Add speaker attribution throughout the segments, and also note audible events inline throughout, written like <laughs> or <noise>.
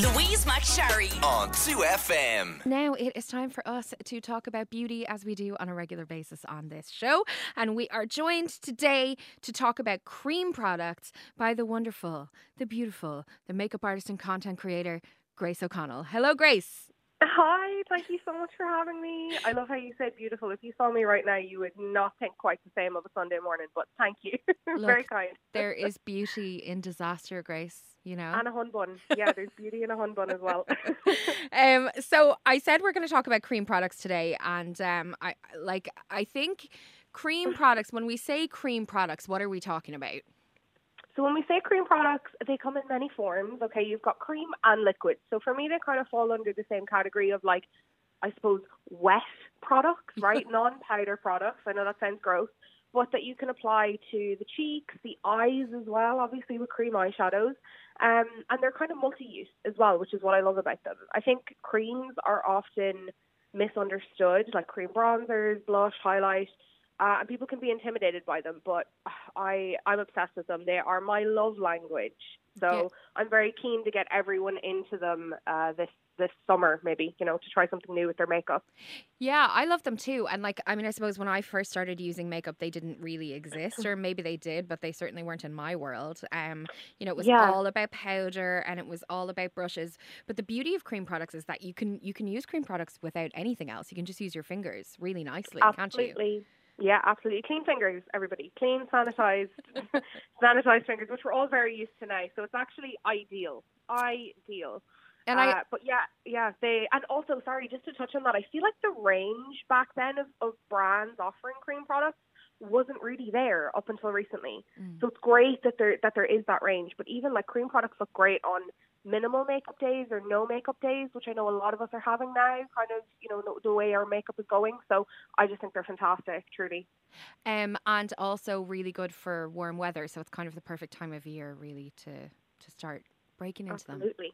Speaker 1: Louise McSharry.
Speaker 2: on 2FM.
Speaker 3: Now it is time for us to talk about beauty as we do on a regular basis on this show. And we are joined today to talk about cream products by the wonderful, the beautiful, the makeup artist and content creator, Grace O'Connell. Hello, Grace.
Speaker 4: Hi, thank you so much for having me. I love how you said beautiful. If you saw me right now, you would not think quite the same of a Sunday morning, but thank you. <laughs> Very kind.
Speaker 3: There is beauty in disaster, Grace, you know?
Speaker 4: And a hun bun. Yeah, there's beauty in a hun bun as well. <laughs>
Speaker 3: um, so I said we're going to talk about cream products today, and um, I like I think cream products. When we say cream products, what are we talking about?
Speaker 4: So when we say cream products, they come in many forms. Okay, you've got cream and liquid. So for me, they kind of fall under the same category of like, I suppose, wet products, <laughs> right? Non-powder products. I know that sounds gross, but that you can apply to the cheeks, the eyes as well, obviously with cream eyeshadows. Um, and they're kind of multi-use as well, which is what I love about them. I think creams are often misunderstood, like cream bronzers, blush, highlight, uh, and people can be intimidated by them. But I, I'm obsessed with them. They are my love language. So
Speaker 3: Yeah.
Speaker 4: I'm very keen to get everyone into them uh, this this summer, maybe you know, to try something new with their makeup.
Speaker 3: Yeah, I love them too. And like, I mean, I suppose when I first started using makeup, they didn't really exist, or maybe they did, but they certainly weren't in my world. Um, you know, it was
Speaker 4: Yeah.
Speaker 3: all about powder and it was all about brushes. But the beauty of cream products is that you can you can use cream products without anything else. You can just use your fingers really nicely, can't you?
Speaker 4: Yeah, absolutely. Clean fingers, everybody. Clean, sanitized, <laughs> sanitized fingers, which we're all very used to now. So it's actually ideal. Ideal.
Speaker 3: And I
Speaker 4: Uh, but yeah, yeah, they and also sorry, just to touch on that, I feel like the range back then of, of brands offering cream products wasn't really there up until recently.
Speaker 3: Mm.
Speaker 4: So it's great that there that there is that range. But even like cream products look great on minimal makeup days or no makeup days, which I know a lot of us are having now, kind of, you know, the, way our makeup is going. So I just think they're fantastic, truly.
Speaker 3: um, and also really good for warm weather. So it's kind of the perfect time of year, really, to to start breaking into them.
Speaker 4: Absolutely.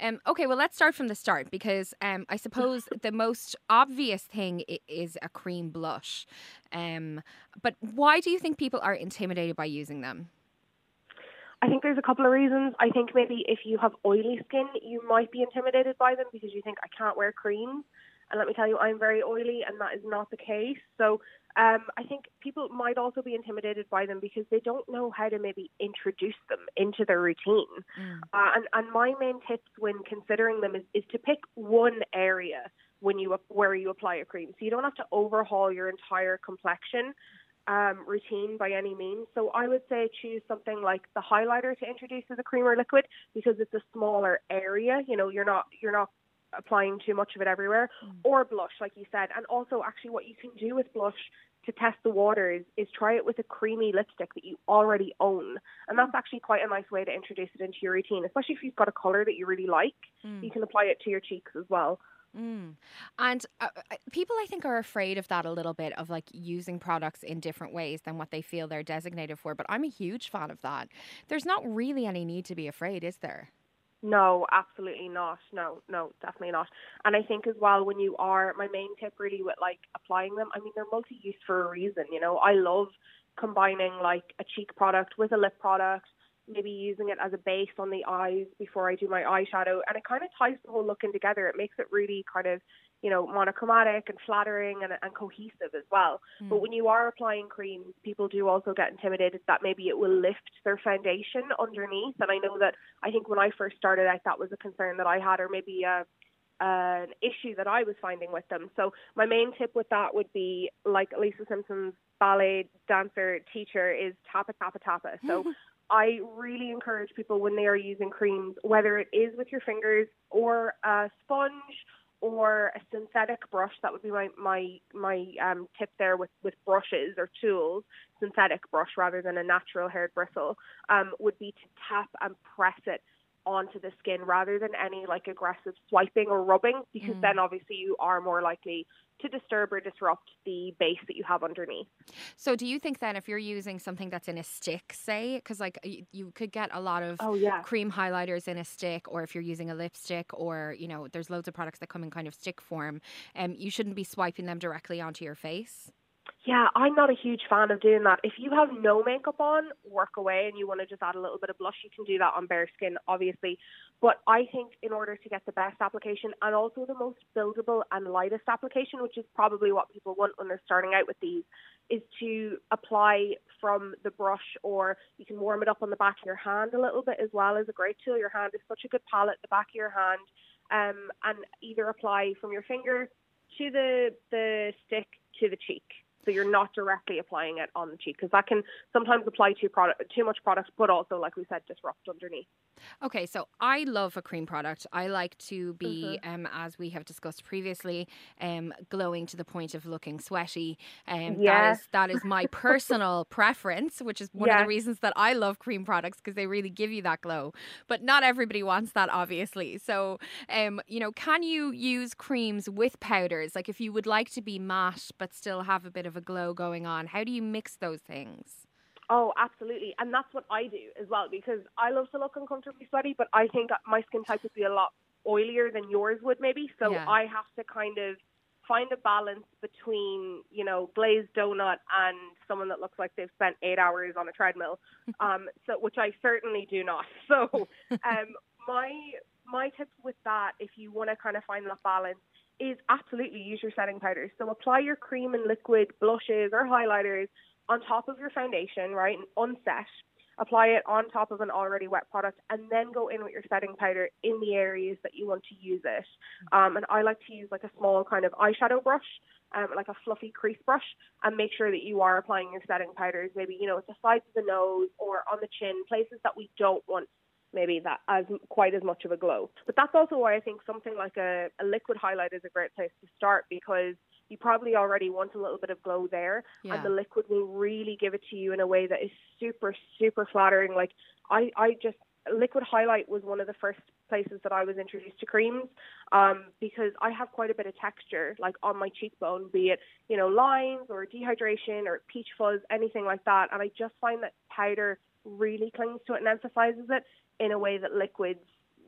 Speaker 3: Um, okay, well, let's start from the start because um, I suppose <laughs> the most obvious thing is a cream blush. Um, but why do you think people are intimidated by using them?
Speaker 4: I think there's a couple of reasons. I think maybe if you have oily skin, you might be intimidated by them because you think I can't wear creams. And let me tell you, I'm very oily, and that is not the case. So um, I think people might also be intimidated by them because they don't know how to maybe introduce them into their routine.
Speaker 3: Mm.
Speaker 4: Uh, and, and my main tips when considering them is, is to pick one area when you where you apply a cream. So you don't have to overhaul your entire complexion um, routine by any means. So I would say choose something like the highlighter to introduce as a cream or liquid because it's a smaller area. You know, you're not you're not applying too much of it everywhere. Mm. Or blush, like you said. And also, actually, what you can do with blush to test the waters is try it with a creamy lipstick that you already own. And that's mm. actually quite a nice way to introduce it into your routine, especially if you've got a color that you really like. Mm. You can apply it to your cheeks as well.
Speaker 3: Mm. And uh, uh, people, I think, are afraid of that a little bit of like using products in different ways than what they feel they're designated for. But I'm a huge fan of that. There's not really any need to be afraid, is there?
Speaker 4: No, absolutely not. No, no, definitely not. And I think as well when you are my main tip really with like applying them, I mean they're multi use for a reason, you know. I love combining like a cheek product with a lip product, maybe using it as a base on the eyes before I do my eyeshadow and it kind of ties the whole look in together. It makes it really kind of, you know, monochromatic and flattering and, and cohesive as well. Hmm. But when you are applying creams, people do also get intimidated that maybe it will lift their foundation underneath. And I know that I think when I first started out, that was a concern that I had, or maybe a, an issue that I was finding with them. So my main tip with that would be like Lisa Simpson's ballet dancer teacher is tappa tappa tappa. So <laughs> I really encourage people when they are using creams, whether it is with your fingers or a sponge or a synthetic brush. That would be my my my um, tip there with with brushes or tools. Synthetic brush rather than a natural haired bristle um, would be to tap and press it onto the skin rather than any like aggressive swiping or rubbing because then obviously you are more likely to disturb or disrupt the base that you have underneath.
Speaker 3: So, do you think then if you're using something that's in a stick, say, because like you, you could get a lot of
Speaker 4: Oh yeah.
Speaker 3: cream highlighters in a stick, or if you're using a lipstick, or you know, there's loads of products that come in kind of stick form, um, you shouldn't be swiping them directly onto your face.
Speaker 4: Yeah, I'm not a huge fan of doing that. If you have no makeup on, work away and you want to just add a little bit of blush, you can do that on bare skin, obviously. But I think in order to get the best application and also the most buildable and lightest application, which is probably what people want when they're starting out with these, is to apply from the brush or you can warm it up on the back of your hand a little bit as well as a great tool. Your hand is such a good palette, the back of your hand, um, and either apply from your finger to the the stick to the cheek so you're not directly applying it on the cheek because that can sometimes apply too product too much product but also like we said disrupt underneath.
Speaker 3: Okay so i love a cream product. I like to be mm-hmm. um, as we have discussed previously um, glowing to the point of looking sweaty. Um, that is that is my <laughs> personal preference which is one of the reasons that i love cream products because they really give you that glow. But not everybody wants that obviously. So um, you know can you use creams with powders? Like if you would like to be matte but still have a bit of a glow going on. How do you mix those things?
Speaker 4: Oh, absolutely. And that's what I do as well because I love to look uncomfortably sweaty, but I think my skin type would be a lot oilier than yours would maybe. So yeah. I have to kind of find a balance between, you know, glazed donut and someone that looks like they've spent eight hours on a treadmill. <laughs> Um, so which I certainly do not. <laughs> So <laughs> um my my tips with that, if you want to kind of find that balance, is absolutely use your setting powders. So apply your cream and liquid blushes or highlighters on top of your foundation, right, and unset. Apply it on top of an already wet product, and then go in with your setting powder in the areas that you want to use it. Um, and I like to use like a small kind of eyeshadow brush, um, like a fluffy crease brush, and make sure that you are applying your setting powders. Maybe you know at the sides of the nose or on the chin, places that we don't want maybe that as quite as much of a glow. But that's also why I think something like a, a liquid highlight is a great place to start because you probably already want a little bit of glow there yeah. and the liquid will really give it to you in a way that is super super flattering like i i just liquid highlight was one of the first places that i was introduced to creams um because i have quite a bit of texture like on my cheekbone be it you know lines or dehydration or peach fuzz anything like that and i just find that powder really clings to it and emphasizes it in a way that liquids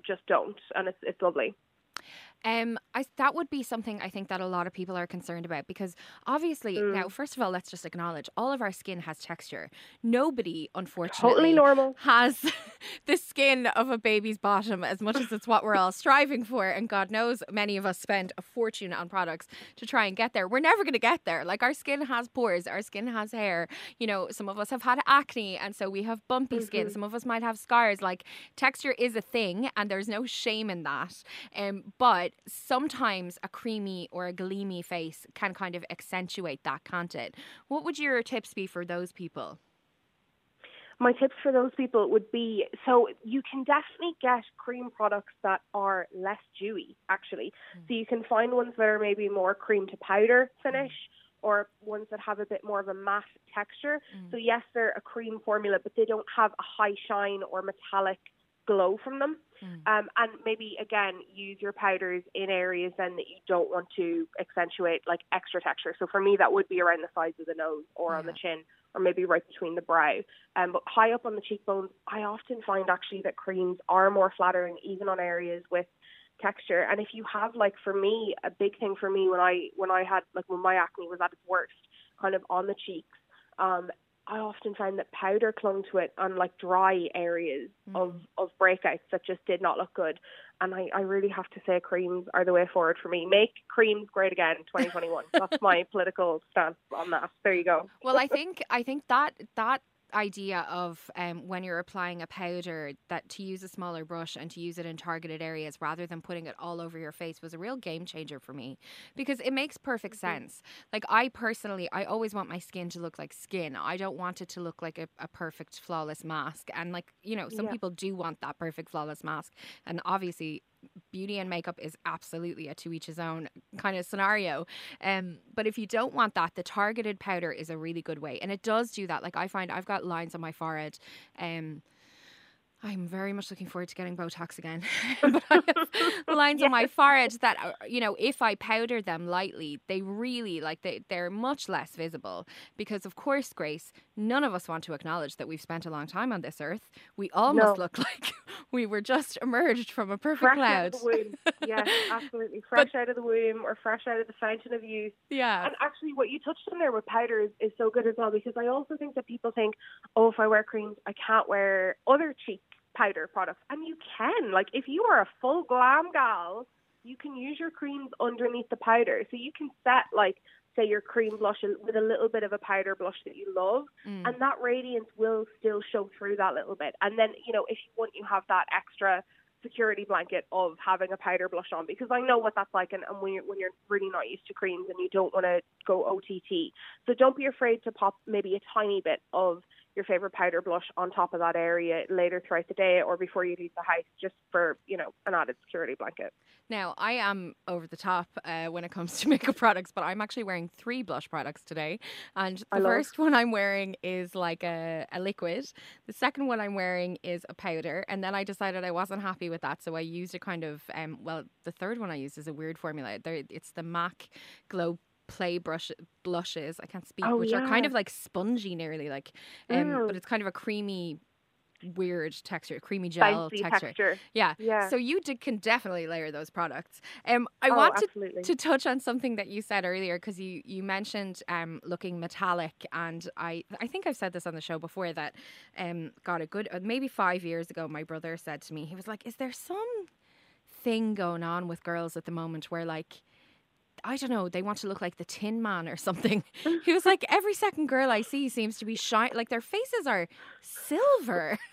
Speaker 4: just don't, and it's it's lovely.
Speaker 3: Um, I that would be something I think that a lot of people are concerned about because obviously mm. now, first of all, let's just acknowledge all of our skin has texture. Nobody, unfortunately,
Speaker 4: totally normal,
Speaker 3: has <laughs> the skin of a baby's bottom as much as it's what we're all striving for. And God knows, many of us spend a fortune on products to try and get there. We're never going to get there. Like our skin has pores, our skin has hair. You know, some of us have had acne, and so we have bumpy mm-hmm. skin. Some of us might have scars. Like texture is a thing, and there's no shame in that. Um, but but sometimes a creamy or a gleamy face can kind of accentuate that, can't it? What would your tips be for those people?
Speaker 4: my tips for those people would be so you can definitely get cream products that are less dewy actually mm. so you can find ones that are maybe more cream to powder finish mm. or ones that have a bit more of a matte texture mm. so yes they're a cream formula but they don't have a high shine or metallic glow from them. Mm. Um, and maybe again use your powders in areas then that you don't want to accentuate like extra texture. So for me that would be around the sides of the nose or yeah. on the chin or maybe right between the brow. Um, but high up on the cheekbones, I often find actually that creams are more flattering even on areas with texture. And if you have like for me, a big thing for me when I when I had like when my acne was at its worst, kind of on the cheeks, um, I often find that powder clung to it on like dry areas mm. of, of breakouts that just did not look good. And I, I really have to say creams are the way forward for me. Make creams great again <laughs> 2021. That's my political stance on that. There you go.
Speaker 3: Well, I think I think that that idea of um, when you're applying a powder that to use a smaller brush and to use it in targeted areas rather than putting it all over your face was a real game changer for me because it makes perfect mm-hmm. sense. Like I personally, I always want my skin to look like skin. I don't want it to look like a, a perfect flawless mask. And like you know, some yeah. people do want that perfect flawless mask, and obviously beauty and makeup is absolutely a to each his own kind of scenario. Um, but if you don't want that, the targeted powder is a really good way, and it does do that. Like I find I've got lines on my forehead. Um, I'm very much looking forward to getting Botox again. <laughs> <laughs> but I have lines on my forehead that uh, you know if I powder them lightly, they really like they they're much less visible because of course, Grace, none of us want to acknowledge that we've spent a long time on this earth. We all
Speaker 4: No.
Speaker 3: must look <laughs> like we were just emerged from a perfect
Speaker 4: fresh
Speaker 3: cloud.
Speaker 4: out of the womb. Yes, absolutely. Fresh out of the womb or fresh out of the fountain of youth.
Speaker 3: Yeah.
Speaker 4: And actually, what you touched on there with powder is, is so good as well because I also think that people think, oh, if I wear creams, I can't wear other cheek powder products. And you can. Like, if you are a full glam gal, you can use your creams underneath the powder. So you can set, like, say, your cream blush with a little bit of a powder blush that you love.
Speaker 3: Mm.
Speaker 4: And that radiance will still show through that little bit. And then, you know, if you want, you have that extra security blanket of having a powder blush on because I know what that's like and, and when you're when you're really not used to creams and you don't want to go OTT. So don't be afraid to pop maybe a tiny bit of your favorite powder blush on top of that area later throughout the day or before you leave the house just for, you know, an added security blanket.
Speaker 3: Now, I am over the top uh, when it comes to <laughs> makeup products, but I'm actually wearing three blush products today. And the
Speaker 4: I love.
Speaker 3: first one I'm wearing is like a, a liquid. The second one I'm wearing is a powder. And then I decided I wasn't happy with that. So I used a kind of, um, well, the third one I used is a weird formula. There, it's the MAC Glow Play brush blushes. I can't speak,
Speaker 4: Oh,
Speaker 3: which are kind of like spongy, nearly like, um,
Speaker 4: Mm.
Speaker 3: but it's kind of a creamy, weird texture, creamy gel texture.
Speaker 4: texture.
Speaker 3: Yeah.
Speaker 4: Yeah.
Speaker 3: So you d- can definitely layer those products. Um, I
Speaker 4: oh,
Speaker 3: wanted
Speaker 4: absolutely.
Speaker 3: to touch on something that you said earlier because you you mentioned um looking metallic, and I I think I've said this on the show before that um got a good uh, maybe five years ago my brother said to me he was like, is there some thing going on with girls at the moment where like. I don't know. They want to look like the Tin Man or something. <laughs> He was like, every second girl I see seems to be shine. Like their faces are silver. <laughs>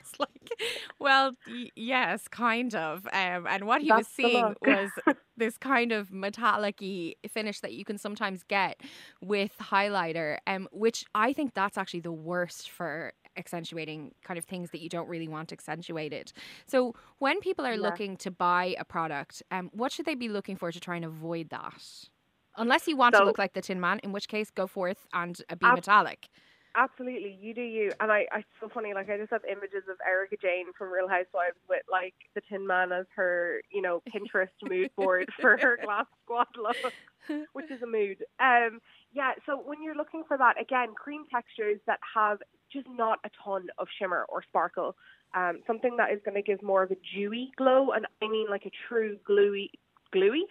Speaker 3: It's like, well, y- yes, kind of. Um, and what he was
Speaker 4: That's the
Speaker 3: seeing was <laughs> this kind of metallic-y finish that you can sometimes get with highlighter, um, which I think that's actually the worst for accentuating kind of things that you don't really want accentuated. So when people are
Speaker 4: Yeah.
Speaker 3: looking to buy a product, um, what should they be looking for to try and avoid that? Unless you want to look like the Tin Man, in which case go forth and be
Speaker 4: Ab-
Speaker 3: metallic.
Speaker 4: Absolutely, you do you. And I, I it's so funny. Like I just have images of Erika Jayne from Real Housewives with like the Tin Man as her, you know, <laughs> Pinterest mood board for her glass squad look, which is a mood. Um, yeah. So when you're looking for that, again, cream textures that have just not a ton of shimmer or sparkle, um, something that is going to give more of a dewy glow, and I mean like a true gluey, gluey,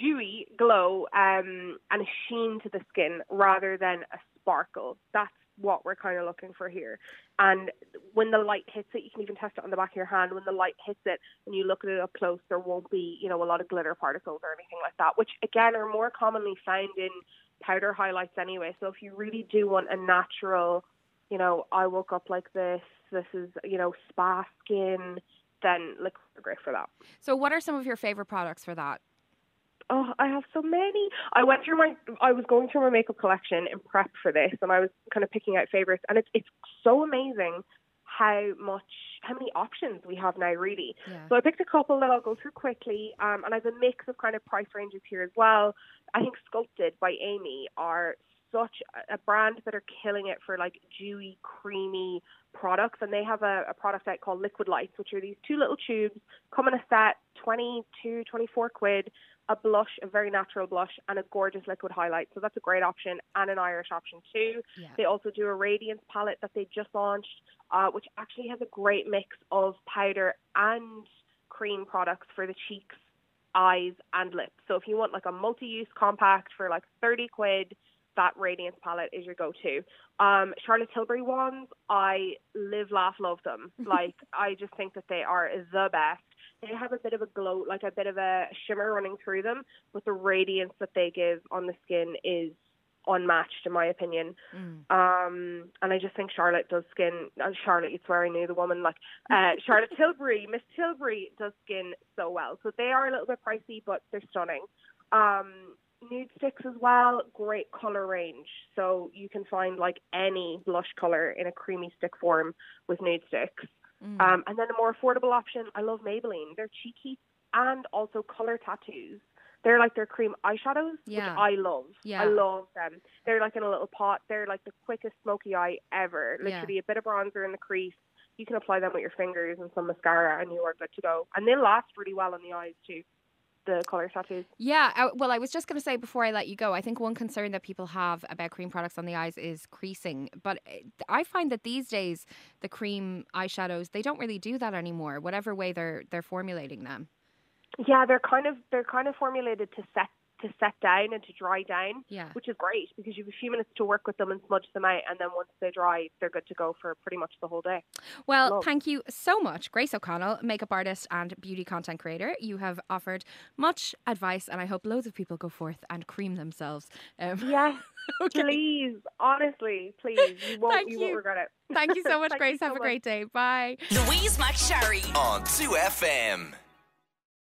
Speaker 4: dewy glow, um, and a sheen to the skin rather than a sparkle. That's what we're kind of looking for here. And when the light hits it, you can even test it on the back of your hand. When the light hits it and you look at it up close, there won't be, you know, a lot of glitter particles or anything like that, which again are more commonly found in powder highlights anyway. So if you really do want a natural, you know, I woke up like this, this is, you know, spa skin, then are great for that.
Speaker 3: So, what are some of your favorite products for that?
Speaker 4: Oh, I have so many. I went through my, I was going through my makeup collection in prep for this, and I was kind of picking out favorites, and it's it's so amazing how much, how many options we have now, really.
Speaker 3: Yeah.
Speaker 4: So I picked a couple that I'll go through quickly, um, and I have a mix of kind of price ranges here as well. I think Sculpted by Aimee are such a- brand that are killing it for like dewy, creamy products, and they have a, a product out called Liquid Lights, which are these two little tubes, come in a set, 22, 24 quid, a blush, a very natural blush, and a gorgeous liquid highlight. So that's a great option, and an Irish option too.
Speaker 3: Yeah.
Speaker 4: They also do a radiance palette that they just launched, uh, which actually has a great mix of powder and cream products for the cheeks, eyes, and lips. So if you want like a multi-use compact for like 30 quid, that radiance palette is your go-to. Um, Charlotte Tilbury ones, I live, laugh, love them. <laughs> Like I just think that they are the best. They have a bit of a glow, like a bit of a shimmer running through them, but the radiance that they give on the skin is unmatched in my opinion.
Speaker 3: Mm.
Speaker 4: Um, and I just think Charlotte does skin. Uh, Charlotte, you swear I knew the woman. Like uh, <laughs> Charlotte Tilbury, Miss Tilbury does skin so well. So they are a little bit pricey, but they're stunning. Um, Nudestix as well, great color range. So you can find like any blush color in a creamy stick form with Nudestix.
Speaker 3: Mm.
Speaker 4: Um, and then a more affordable option, I love Maybelline. They're cheeky and also color tattoos. They're like their cream eyeshadows,
Speaker 3: Yeah.
Speaker 4: which I love.
Speaker 3: Yeah.
Speaker 4: I love them. They're like in a little pot. They're like the quickest smoky eye ever.
Speaker 3: Yeah.
Speaker 4: Literally a bit of bronzer in the crease, you can apply them with your fingers and some mascara, and you are good to go. And they last really well on the eyes too. The color tattoos.
Speaker 3: Yeah, I, well, I was just going to say before I let you go, I think one concern that people have about cream products on the eyes is creasing. But eh, I find that these days the cream eyeshadows they don't really do that anymore. Whatever way they're they're formulating them.
Speaker 4: Yeah, they're kind of they're kind of formulated to set to set down and to dry down,
Speaker 3: Yeah.
Speaker 4: which is great because you have a few minutes to work with them and smudge them out, and then once they dry, they're good to go for pretty much the whole day.
Speaker 3: Well,
Speaker 4: Love.
Speaker 3: thank you so much, Grace O'Connell, makeup artist and beauty content creator. You have offered much advice, and I hope loads of people go forth and cream themselves. Um,
Speaker 4: Yes, <laughs>
Speaker 3: okay.
Speaker 4: please, honestly, please, you won't
Speaker 3: Thank
Speaker 4: you,
Speaker 3: you.
Speaker 4: won't regret it.
Speaker 3: Thank you so <laughs> much,
Speaker 4: Thank you
Speaker 3: Grace.
Speaker 4: so
Speaker 3: Have a great day. Bye.
Speaker 2: Louise McSharry on 2FM.